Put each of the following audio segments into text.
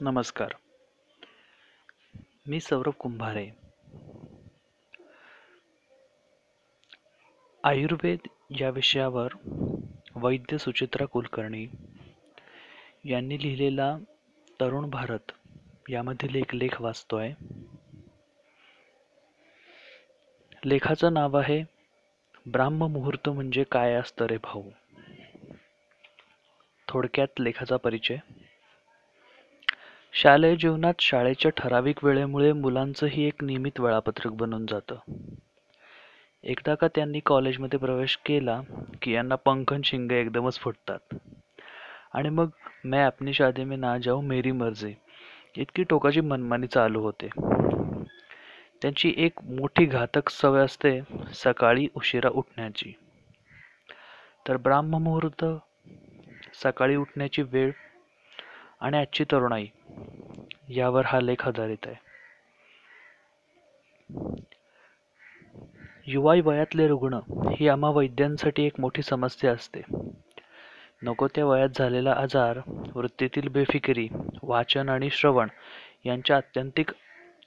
नमस्कार. मी सौरभ कुंभारे. आयुर्वेद या विषयावर वैद्य सुचित्रा कुलकर्णी यांनी लिहिलेला तरुण भारत यामधील एक लेख वाचतोय. लेखाचं नाव आहे ब्राह्म मुहूर्त म्हणजे काय असतं रे भाऊ? थोडक्यात लेखाचा परिचय. शालेय जीवनात शाळेच्या ठराविक वेळेमुळे मुलांचंही एक नियमित वेळापत्रक बनून जातं. एकदा का त्यांनी कॉलेजमध्ये प्रवेश केला की यांना पंखन शिंगे एकदमच फुटतात. आणि मग मैं अपनी शादी में ना जाऊ मेरी मर्जी. इतकी टोकाची मनमानी चालू होते. त्यांची एक मोठी घातक सवय असते सकाळी उशिरा उठण्याची. तर ब्राह्ममुहूर्त सकाळी उठण्याची वेळ आणि आजची तरुणाई. यावर हा लेख आधारित आहे. युवा वयातले रुग्ण ही आम्हा वैद्यांसाठी एक मोठी समस्या असते. नको त्या वयात झालेला आजार वृत्तीतील बेफिकिरी वाचन आणि श्रवण यांच्या अत्यंतिक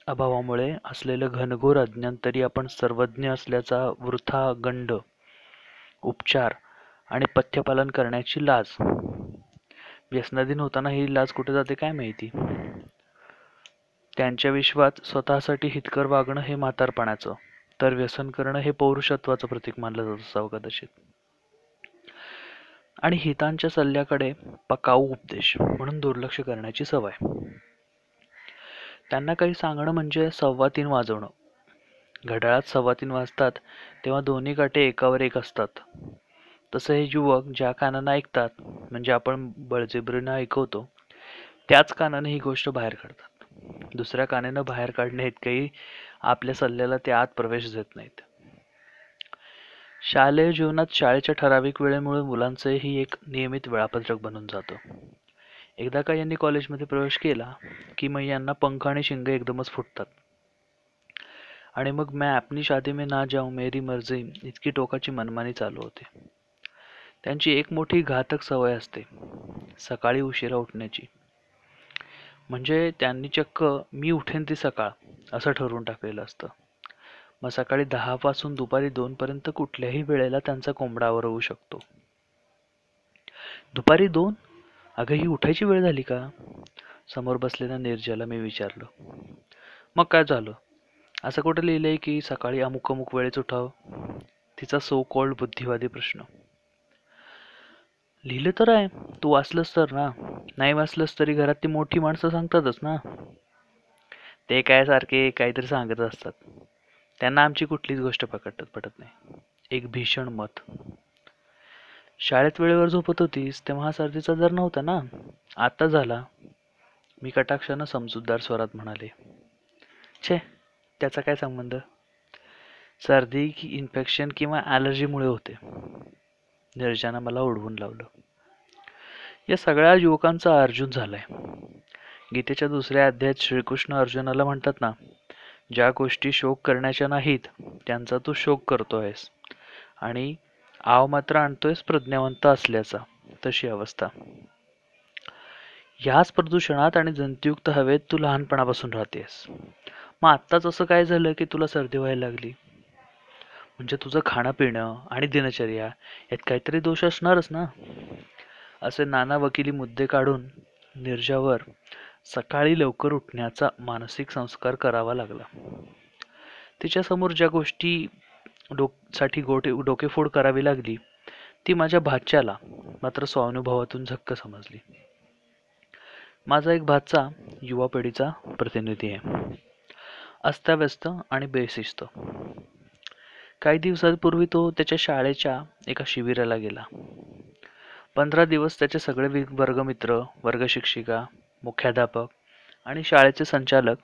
अभावामुळे असलेलं घनघोर अज्ञान तरी आपण सर्वज्ञ असल्याचा वृथा गंड उपचार आणि पथ्यपालन करण्याची लाज. व्यसनाधीन होताना ही लाज कुठे जाते काय माहिती? त्यांच्या विश्वात स्वतःसाठी हितकर वागणं हे म्हातारपणाचं. तर व्यसन करणं हे पौरुषत्वाचं प्रतीक मानलं जात असावं कदाचित. आणि हितांच्या सल्ल्याकडे पकाऊ उपदेश म्हणून दुर्लक्ष करण्याची सवय. त्यांना काही सांगणं म्हणजे सव्वा तीन वाजवणं. घड्याळात सव्वा तीन वाजतात तेव्हा दोन्ही काटे एकावर एक असतात. तसं हे युवक ज्या कानानं ऐकतात म्हणजे आपण बळजेबरीनं ऐकवतो त्याच कानाने ही गोष्ट बाहेर काढतात. दुसऱ्या कानानं बाहेर काढणे इतकंही आपल्या सल्ल्याला ते आत प्रवेश देत नाहीत. शालेय जीवनात शाळेच्या ठराविक वेळेमुळे मुलांचंही एक नियमित वेळापत्रक बनून जातं. एकदा का यांनी कॉलेजमध्ये प्रवेश केला की मग यांना पंख आणि शिंग एकदमच फुटतात. आणि मग मैं आपली शादी में ना जाऊ मेरी मर्जी इतकी टोकाची मनमानी चालू होते. त्यांची एक मोठी घातक सवय असते सकाळी उशिरा उठण्याची. म्हणजे त्यांनी चक्क मी उठेन ती सकाळ असं ठरवून टाकलेलं असतं. मग सकाळी दहापासून दुपारी दोनपर्यंत कुठल्याही वेळेला त्यांचा कोंबडावर होऊ शकतो. दुपारी दोन? अगं ही उठायची वेळ झाली का? समोर बसलेल्या निर्जाला मी विचारलं. मग काय झालं? असं कुठं लिहिलंय की सकाळी अमुक अमुक वेळेच उठावं? तिचा सो कॉल्ड बुद्धिवादी प्रश्न. लिहिलं तर आहे. तू वाचलंस तर ना. नाही वाचलंस तरी घरात ती मोठी माणसं सांगतातच ना. ते काय सारखे काहीतरी सांगत असतात. त्यांना आमची कुठलीच गोष्ट पकडत पटत नाही. एक भीषण मत. शाळेत वेळेवर झोपत होतीस तेव्हा सर्दीचा जर नव्हता ना. आता झाला. मी कटाक्षानं समजूतदार स्वरात म्हणाले. छे त्याचा काय संबंध? सर्दी की इन्फेक्शन किंवा ॲलर्जीमुळे होते. निर्जानं मला ओढवून लावलं. या सगळ्या युवकांचा अर्जुन झालाय. गीतेच्या दुसऱ्या अध्यायात श्रीकृष्ण अर्जुनाला म्हणतात ना ज्या गोष्टी शोक करण्याच्या नाहीत त्यांचा तू शोक करतोयस. आणि आव मात्र आणतोयस प्रज्ञावंत असल्याचा तशी अवस्था. ह्याच प्रदूषणात आणि जंतयुक्त हवेत तू लहानपणापासून राहतेस. मग आत्ताच असं काय झालं की तुला सर्दी व्हायला लागली? म्हणजे तुझं खाणं पिणं आणि दिनचर्या यात काहीतरी दोष असणारच ना? असे नाना वकिली मुद्दे काढून निर्जावर सकाळी लवकर उठण्याचा मानसिक संस्कार करावा लागला. तिच्यासमोर ज्या गोष्टी डोकसाठी गोटे डोकेफोड करावी लागली ती माझ्या भाच्याला मात्र स्वानुभवातून झक्क समजली. माझा एक भाचा युवा पिढीचा प्रतिनिधी आहे. अस्ताव्यस्त आणि बेशिस्त. काही दिवसांपूर्वी तो त्याच्या शाळेच्या एका शिबिराला गेला. पंधरा दिवस त्याचे सगळे वर्गमित्र वर्गशिक्षिका मुख्याध्यापक आणि शाळेचे संचालक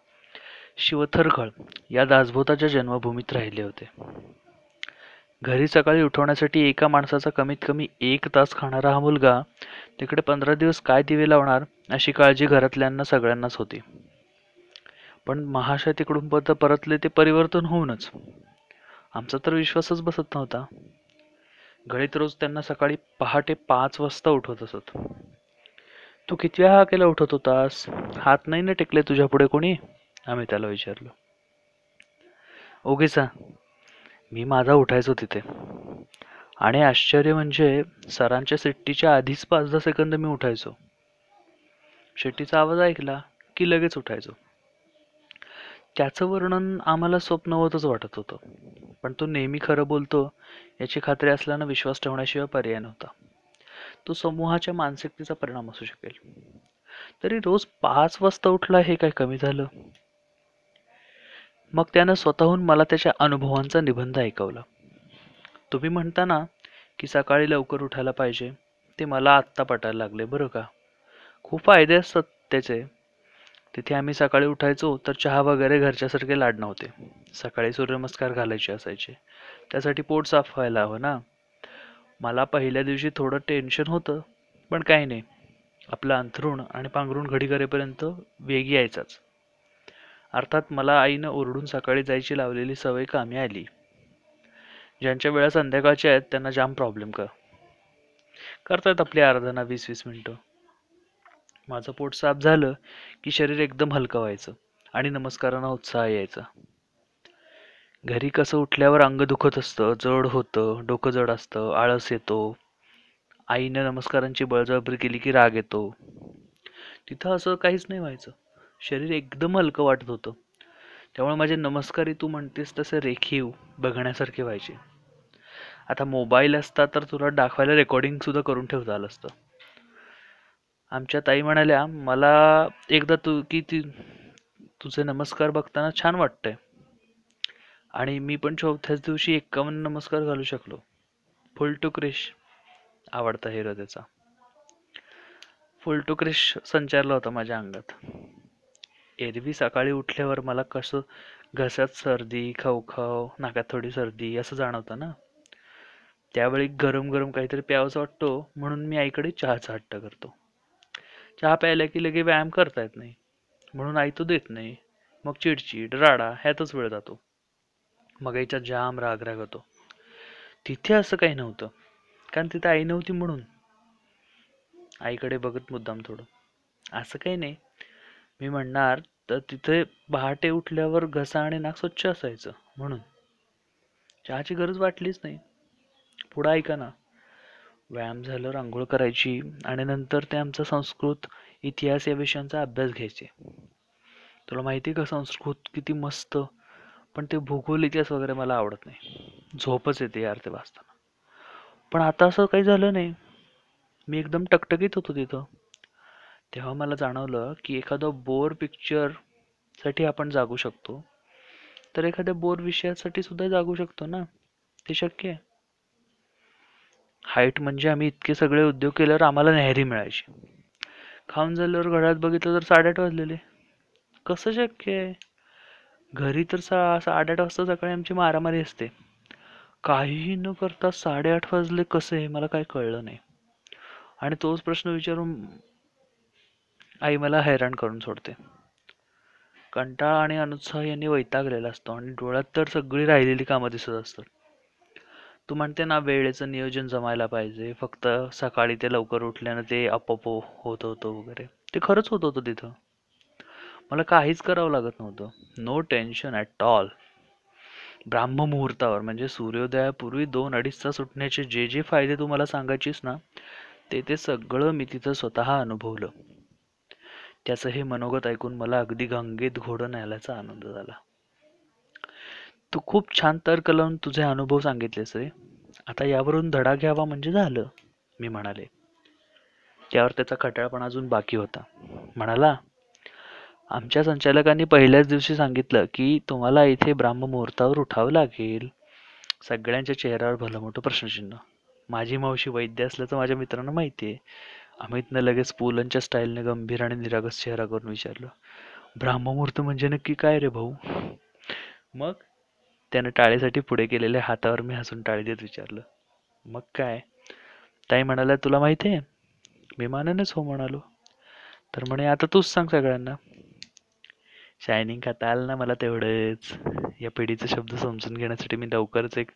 शिवथरखळ या दासभूताच्या जन्मभूमीत राहिले होते. घरी सकाळी उठवण्यासाठी एका माणसाचा कमीत कमी एक तास खाणारा हा मुलगा तिकडे पंधरा दिवस काय दिवे लावणार अशी काळजी घरातल्यांना सगळ्यांनाच होती. पण महाशय तिकडून परत परतले ते परिवर्तन होऊनच. आमचा तर विश्वासच बसत नव्हता. गळीत रोज त्यांना सकाळी पहाटे पाच वाजता उठवत असत. तू किती वेळा हाकेला उठत होतास? हात नाही ना टेकले तुझ्या पुढे कोणी? आम्ही त्याला विचारलो. ओगेसा मी माझा उठायचो तिथे. आणि आश्चर्य म्हणजे सरांच्या सिट्टीच्या आधीच पाच दहा सेकंद मी उठायचो. शेट्टीचा आवाज ऐकला की लगेच उठायचो. त्याचं वर्णन आम्हाला स्वप्नवतच वाटत होतं. पण तो नेहमी खरं बोलतो याची खात्री असल्यानं विश्वास ठेवण्याशिवाय पर्याय नव्हता. तो समूहाच्या मानसिकतेचा परिणाम असू शकेल. तरी रोज पाच वाजता उठला हे काय कमी झालं? मग त्यानं स्वतःहून मला त्याच्या अनुभवांचा निबंध ऐकवला. तुम्ही म्हणताना की सकाळी लवकर उठायला पाहिजे ते मला आत्ता पटायला लागले बरं का? खूप फायदे असतात त्याचे. तिथे आम्ही सकाळी उठायचो तर चहा वगैरे घरच्यासारखे लाड नव्हते. सकाळी सूर्यनमस्कार घालायचे असायचे. त्यासाठी पोट साफ व्हायला हवं ना? मला पहिल्या दिवशी थोडं टेन्शन होतं पण काही नाही. आपलं अंथरूण आणि पांघरूण घडी करेपर्यंत वेग यायचाच. अर्थात मला आईनं ओरडून सकाळी जायची लावलेली सवय कामी आली. ज्यांच्या वेळा संध्याकाळच्या आहेत त्यांना जाम प्रॉब्लेम कर. करतात आपली अर्धा ना वीस वीस मिनटं. माझं पोट साफ झालं की शरीर एकदम हलकं व्हायचं आणि नमस्कारांना उत्साह यायचा. घरी कसं उठल्यावर अंग दुखत असतं जड होतं डोकं जड असतं आळस येतो. आईनं नमस्कारांची बळजबरी केली की राग येतो. तिथं असं काहीच नाही व्हायचं. शरीर एकदम हलकं वाटत होतं. त्यामुळे माझे नमस्कारी तू म्हणतेस तसे रेखीव बघण्यासारखे व्हायचे. आता मोबाईल असता तर तुला दाखवायला रेकॉर्डिंगसुद्धा करून ठेवता आलं असतं. आमच्या ताई म्हणाल्या मला एकदा तू की ती तुझे नमस्कार बघताना छान वाटतंय. आणि मी पण चौथ्याच दिवशी एक्कावन्न नमस्कार घालू शकलो. फुल टू क्रिश आवडता हिरो त्याचा. फुल टू क्रिश संचारला होता माझ्या अंगात. एरवी सकाळी उठल्यावर मला कसं घशात सर्दी खवखव नाकात थोडी सर्दी असं जाणवतं ना. त्यावेळी गरम गरम काहीतरी प्यावंसं वाटतो म्हणून मी आईकडे चहाचा हट्ट करतो. चहा प्यायला की लगे व्यायाम करता येत नाही. म्हणून आई तो देत नाही. मग चिडचिड राडा ह्यातच वेळ जातो. मग आईचा जाम राग राग होतो. तिथे असं काही नव्हतं. कारण तिथे आई नव्हती म्हणून. आईकडे बघत मुद्दाम थोडं. असं काही नाही. मी म्हणणार तर तिथे पहाटे उठल्यावर घसा आणि नाक स्वच्छ असायचं म्हणून. चहाची गरज वाटलीच नाही. पुढं ऐका ना. व्यायाम झाल्यावर आंघोळ करायची आणि नंतर ते आमचा संस्कृत इतिहास या विषयांचा अभ्यास घ्यायचे. तुला माहिती का संस्कृत किती मस्त? पण ते भूगोल इतिहास वगैरे मला आवडत नाही. झोपच येते यार ते वाचताना. पण आता असं काही झालं नाही. मी एकदम टकटकीत होतो तिथं. तेव्हा मला जाणवलं की एखादं बोर पिक्चरसाठी आपण जागू शकतो. तर एखाद्या बोर विषयासाठी सुद्धा जागू शकतो ना? ते शक्य आहे. हाईट म्हणजे आम्ही इतके सगळे उद्योग केल्यावर आम्हाला न्याहारी मिळायची. खाऊन झाल्यावर घरात बघितलं तर साडेआठ वाजलेले. कसं शक्य आहे? घरी तर सा साडेआठ वाजता सकाळी आमची मारामारी असते. काहीही न करता साडेआठ वाजले कसे मला काही कळलं नाही. आणि तोच प्रश्न विचारून आई मला हैराण करून सोडते. कंटाळा आणि अनुत्साह यांनी वैतागलेला असतो आणि डोळ्यात तर सगळी राहिलेली कामं दिसत असतात. तू म्हणते ना वेळेचं नियोजन जमायला पाहिजे. फक्त सकाळी ते लवकर उठल्यानं ते आपोआप होत होतं वगैरे. ते खरंच होत होतं तिथं. मला काहीच करावं लागत नव्हतं. नो टेन्शन ॲट ऑल ब्राह्ममुहूर्तावर म्हणजे सूर्योदयापूर्वी दोन अडीच तास उठण्याचे जे जे फायदे तू मला सांगायचीस ना ते ते सगळं मी तिथं स्वतः अनुभवलं. त्याचं हे मनोगत ऐकून मला अगदी गंगेत घोडं न्यायलाचा आनंद झाला. तू खूप छान तर्क लावून तुझे अनुभव सांगितलेस रे. आता यावरून धडा घ्यावा म्हणजे झालं मी म्हणाले. त्यावर त्याचा खटाळपणा अजून बाकी होता. म्हणाला आमच्या संचालकांनी पहिल्याच दिवशी सांगितलं की तुम्हाला इथे ब्राह्ममुहूर्तावर उठावं लागेल. सगळ्यांच्या चेहऱ्यावर भलं मोठं प्रश्नचिन्ह. माझी मावशी वैद्य असल्याचं माझ्या मित्रांना माहिती आहे अमितनं लगेच पुलंच्या स्टाईलने गंभीर आणि निरागस चेहरा करून विचारलं ब्राह्ममुहूर्त म्हणजे नक्की काय रे भाऊ? मग त्यानं टाळीसाठी पुढे केलेल्या हातावर मी हसून टाळी देत विचारलं मग काय? ताई म्हणाल्या तुला माहिती आहे मी मानानच हो म्हणालो. तर म्हणे आता तूच सांग सगळ्यांना. शायनिंग खाता आलं ना मला तेवढंच. या पिढीचे शब्द समजून घेण्यासाठी मी लवकरच एक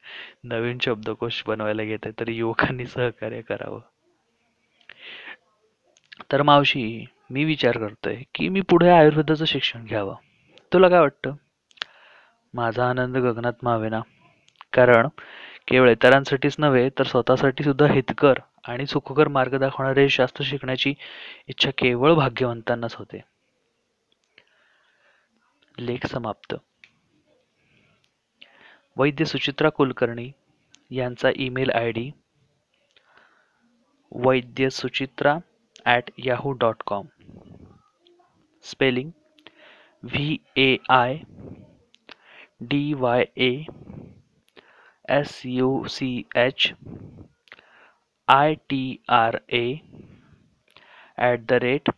नवीन शब्दकोश बनवायला घेत आहे तर युवकांनी सहकार्य करावं. तर मावशी मी विचार करतोय की मी पुढे आयुर्वेदाचं शिक्षण घ्यावं. तुला काय वाटतं? माझा आनंद गगनात मावेना. कारण केवळ इतरांसाठीच नव्हे तर स्वतःसाठी सुद्धा हितकर आणि सुखकर मार्ग दाखवणारे शास्त्र शिकण्याची इच्छा केवळ भाग्यवंतांनाच होते. लेख समाप्त. वैद्य सुचित्रा कुलकर्णी यांचा email I D Vaidya Suchitra at Yahoo dot com. Spelling V A I D Y A S U C H I T R A at the rate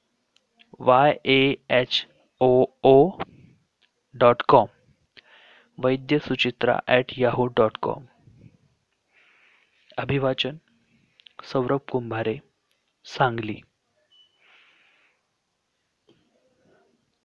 Y A H O O dot com Vaidya Suchitra at Yahoo dot com अभिवाचन, सौरभ कुंभारे, सांगली.